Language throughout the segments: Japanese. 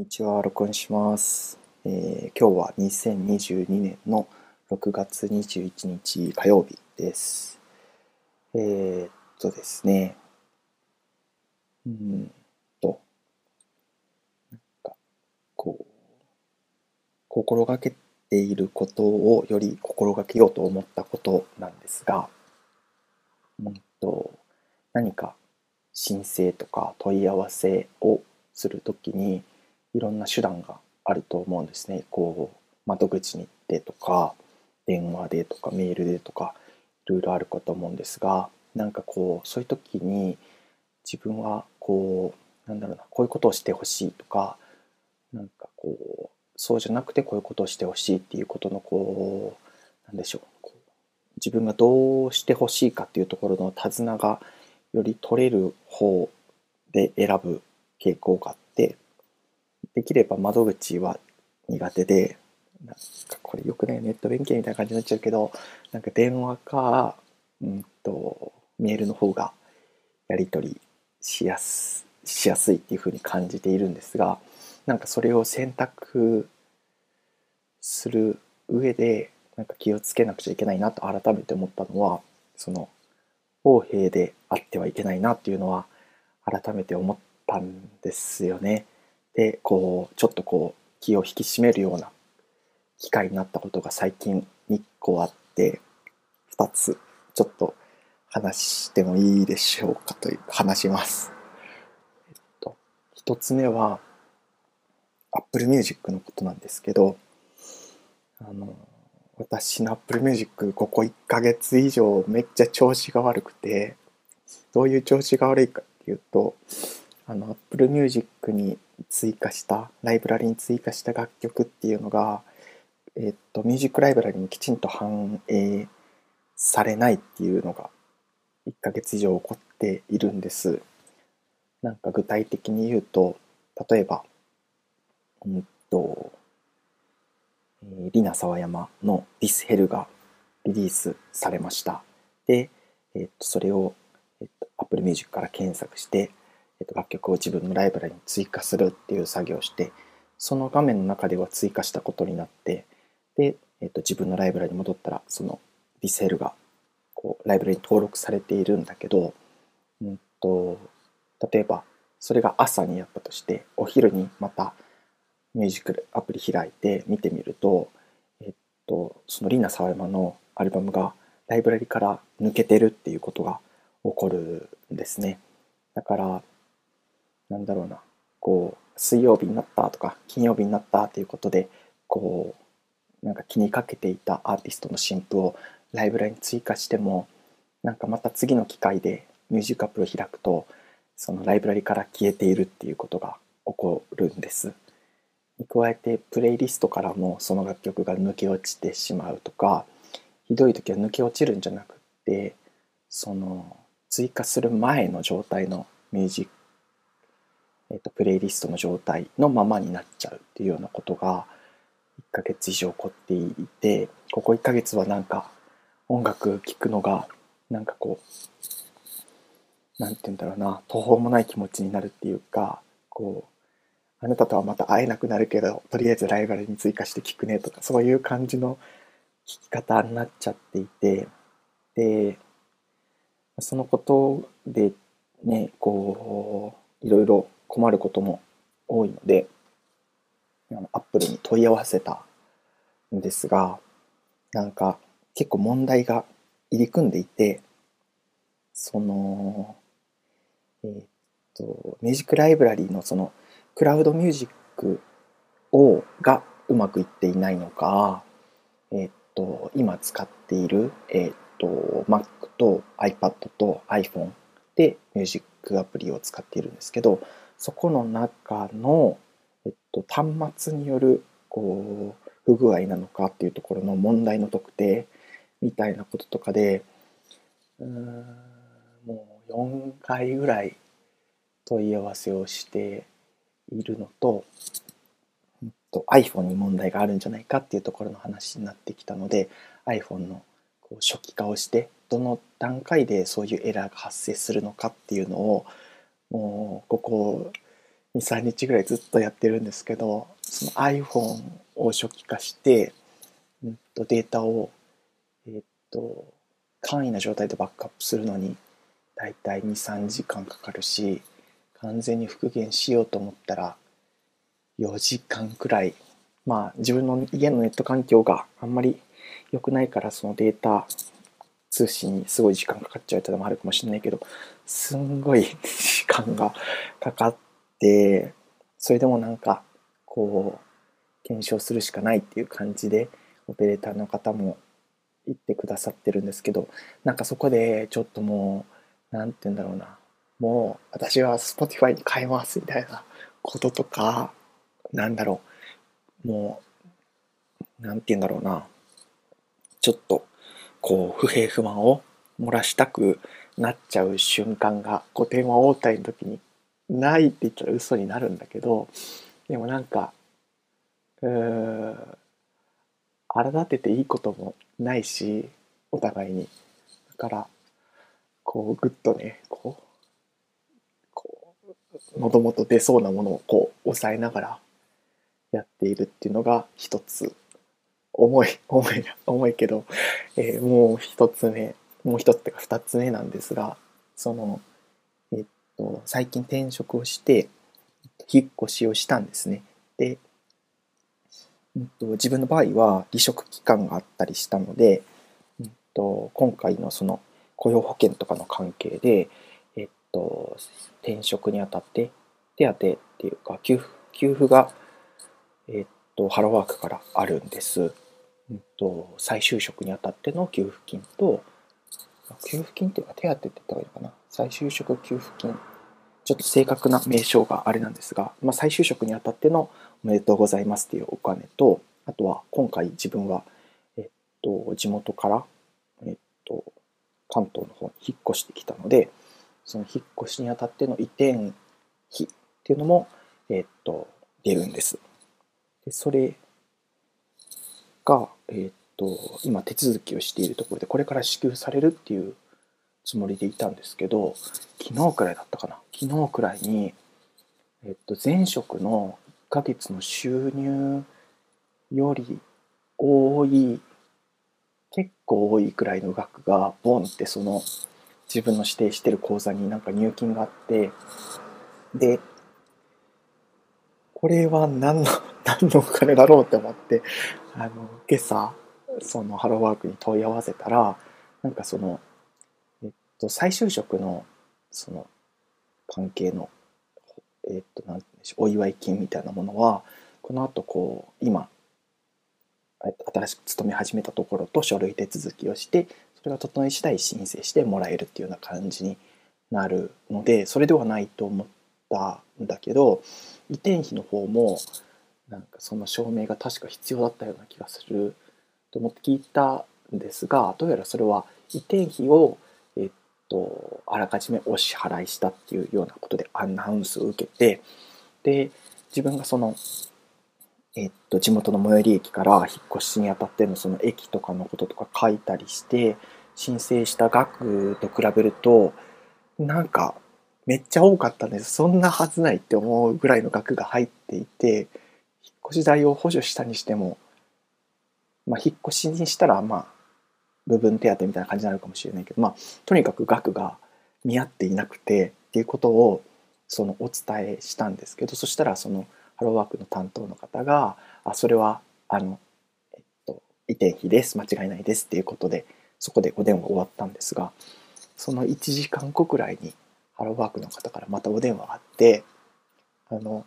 にちは、録音します。えー今日は2022年の6月21日火曜日です。えーっとですね、うんと、なんか、こう、心がけていることをより心がけようと思ったことなんですが、うんと、何か申請とか問い合わせをするときにいろんな手段があると思うんですね。こう窓口に行ってとか電話でとかメールでとかいろいろあるかと思うんですがなんかこうそういう時に自分はこうなんだろうなこういうことをしてほしいとかなんかこうそうじゃなくてこういうことをしてほしいっていうことのこうなんでしょうこう自分がどうしてほしいかっていうところの手綱がより取れる方で選ぶ傾向があってできれば窓口は苦手でなんかこれよくねネット弁慶みたいな感じになっちゃうけどなんか電話か、うん、とメールの方がやり取りしやすしやすいっていうふうに感じているんですがなんかそれを選択する上でなんか気をつけなくちゃいけないなと改めて思ったのはその横兵であってはいけないなっていうのは改めて思ったんですよね。でこうちょっとこう気を引き締めるような機会になったことが最近2個あって2つちょっと話してもいいでしょうかという話します。えっと1つ目は Apple Music のことなんですけどあの私の Apple Music ここ1ヶ月以上めっちゃ調子が悪くてどういう調子が悪いかっていうとあの Apple Music に追加したライブラリに追加した楽曲っていうのがえっとミュージックライブラリにきちんと反映されないっていうのが1ヶ月以上起こっているんですなんか具体的に言うと例えばうんとえーリナ沢山の「This Hell」がリリースされました。で、えっとそれを、えっと Apple Music から検索して、えっと楽曲を自分のライブラリに追加するっていう作業をして、その画面の中では追加したことになって、で、えっと自分のライブラリに戻ったら、その This Hell がこうライブラリに登録されているんだけど、うんと、例えばそれが朝にやったとして、お昼にまたミュージックアプリ開いて見てみると、えっと、そのリナ沢山のアルバムがライブラリから抜けてるっていうことが起こるんですね。だから、なんだろうな、こう、水曜日になったとか、金曜日になったっていうことで、こう、なんか気にかけていたアーティストの新譜をライブラリに追加しても、なんかまた次の機会でミュージックアップリを開くと、そのライブラリから消えているっていうことが起こるんです。に加えてプレイリストからもその楽曲が抜け落ちてしまうとかひどい時は抜け落ちるんじゃなくってその追加する前の状態のミュージック、えっとプレイリストの状態のままになっちゃうっていうようなことが1ヶ月以上起こっていてここ1ヶ月はなんか音楽聴くのがなんかこうなんて言うんだろうな途方もない気持ちになるっていうかこうあなたとはまた会えなくなるけど、とりあえずライバルに追加して聞くねとか、そういう感じの聞き方になっちゃっていて、で、そのことでね、こう、いろいろ困ることも多いので、アップルに問い合わせたんですが、なんか結構問題が入り組んでいて、その、えーっと、ミュージックライブラリーのその、クラウドミュージックをがうまくいっていないのか、えーっと、今使っている、えーっと、Mac と iPad と iPhone でミュージックアプリを使っているんですけど、そこの中の、えっと、端末によるこう不具合なのかっていうところの問題の特定みたいなこととかで、うーん、もう4回ぐらい問い合わせをしているのと、うんと iPhone に問題があるんじゃないかっていうところの話になってきたので iPhone のこう初期化をしてどの段階でそういうエラーが発生するのかっていうのをもうここ23日ぐらいずっとやってるんですけどその iPhone を初期化して、うん、とデータを、え、っと簡易な状態でバックアップするのにだいたい23時間かかるし完全に復元しようと思ったら4時間くらい。まあ自分の家のネット環境があんまり良くないからそのデータ通信にすごい時間かかっちゃうってのもあるかもしれないけどすんごい間がかかってそれでもなんかこう検証するしかないっていう感じでオペレーターの方も言ってくださってるんですけどなんかそこでちょっともう何て言うんだろうな。もう私は Spotify に変えますみたいなこととかなんだろう。もう何て言うんだろうな。ちょっとこう不平不満を漏らしたくなっちゃう瞬間がこう電話応対の時にないって言ったら嘘になるんだけどでもなんかうー荒立てていいこともないしお互いに。だからこうグッとねこうこう喉元出そうなものをこう抑えながらやっているっていうのが一つ重い重い重いけど、えー、もう一つ目もう一つっていうか二つ目なんですがそのえっと最近転職をして引っ越しをしたんですねでうんと、自分の場合は離職期間があったりしたので、うんと、今回のその雇用保険とかの関係で、えっと、転職にあたって手当っていうか給付給付が、えっと、ハローワークからあるんです。うんと、再就職にあたっての給付金と給付金っていうか手当って言った方がいいのかな？再就職給付金。ちょっと正確な名称があれなんですが、まあ、再就職にあたってのおめでとうございますっていうお金と、あとは今回自分は、えっと、地元から、えっと、関東の方に引っ越してきたので、その引っ越しにあたっての移転費っていうのも、えっと、出るんです。でそれが、えっと、今手続きをしているところで、これから支給されるっていうつもりでいたんですけど、昨日くらいだったかな。昨日くらいに、えっと、前職の1ヶ月の収入より多い結構多いくらいの額がボンってその自分の指定してる口座になんか入金があってでこれは何の 何のお金だろうって思ってあの今朝そのハローワークに問い合わせたらなんかそのえっと再就職のその関係のえっと、なん、お祝い金みたいなものは、この後こう、今、新しく勤め始めたところと書類手続きをして、それが整い次第申請してもらえるっていうような感じになるので、それではないと思ったんだけど、移転費の方も、なんかその証明が確か必要だったような気がすると思って聞いたんですが、どうやらそれは移転費をえっとあらかじめお支払いしたっていうようなことでアナウンスを受けてで自分がその、えっと、地元の最寄り駅から引っ越しにあたってのその駅とかのこととか書いたりして申請した額と比べるとなんかめっちゃ多かったんです。そんなはずないって思うぐらいの額が入っていて引っ越し代を補助したにしても、まあ、引っ越しにしたらまあ部分手当みたいな感じになるかもしれないけど、まあ、とにかく額が見合っていなくてっていうことをそのお伝えしたんですけどそしたらそのハローワークの担当の方が「あそれはあの、えっと、移転費です間違いないです」っていうことでそこでお電話終わったんですがその1時間後くらいにハローワークの方からまたお電話があってあの、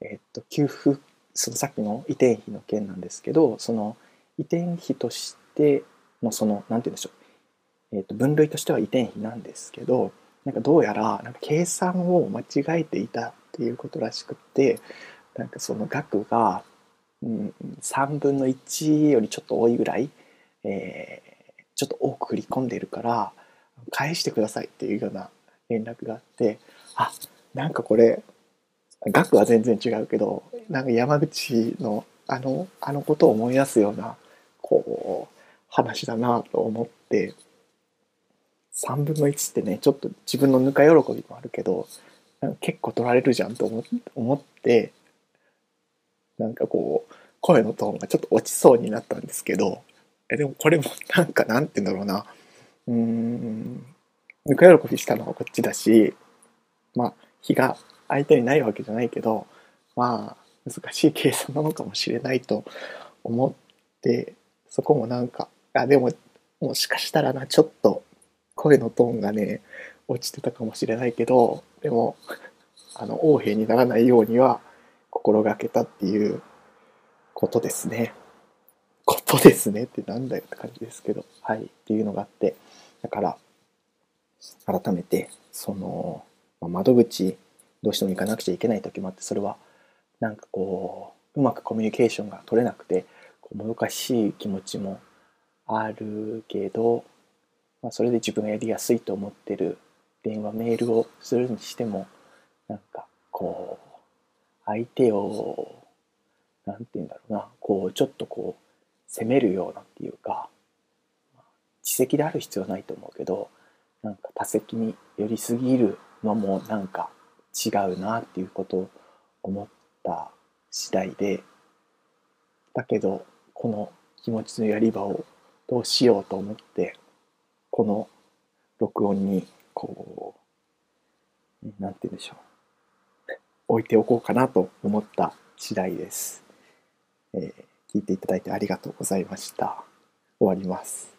えっと、給付そのさっきの移転費の件なんですけどその移転費としてのその何て言うんでしょう、えー、と分類としては移転費なんですけどなんかどうやらなんか計算を間違えていたっていうことらしくってなんかその額が、うん、3分の1よりちょっと多いぐらい、えー、ちょっと多く振り込んでるから返してくださいっていうような連絡があってあなんかこれ額は全然違うけどなんか山口のあのあのことを思い出すようなこう話だなと思って3分の1ってねちょっと自分のぬか喜びもあるけど結構取られるじゃんと思ってなんかこう声のトーンがちょっと落ちそうになったんですけどでもこれも なんかなんて言うんだろうな。うんぬか喜びしたのはこっちだしまあ日が相手にないわけじゃないけどまあ難しい計算なのかもしれないと思ってそこもなんかあでももしかしたらなちょっと声のトーンがね落ちてたかもしれないけどでもあの横柄にならないようには心がけたっていうことですね。ことですね。ってなんだよって感じですけど、はい、っていうのがあって、だから、改めて、その、ま窓口、どうしても行かなくちゃいけない時もあって、それは、なんかこう、うまくコミュニケーションが取れなくて、もどかしい気持ちもあるけど、まあ、それで自分がやりやすいと思ってる電話メールをするにしてもなんかこう相手を何て言うんだろうなこうちょっとこう責めるようなっていうか知責である必要はないと思うけどなんか多責に寄りすぎるのもなんか違うなっていうことを思った次第でだけどこの気持ちのやり場をどうしようと思ってこの録音にこう何て言うんでしょう置いておこうかなと思った次第です。えー、聞いていただいてありがとうございました。終わります。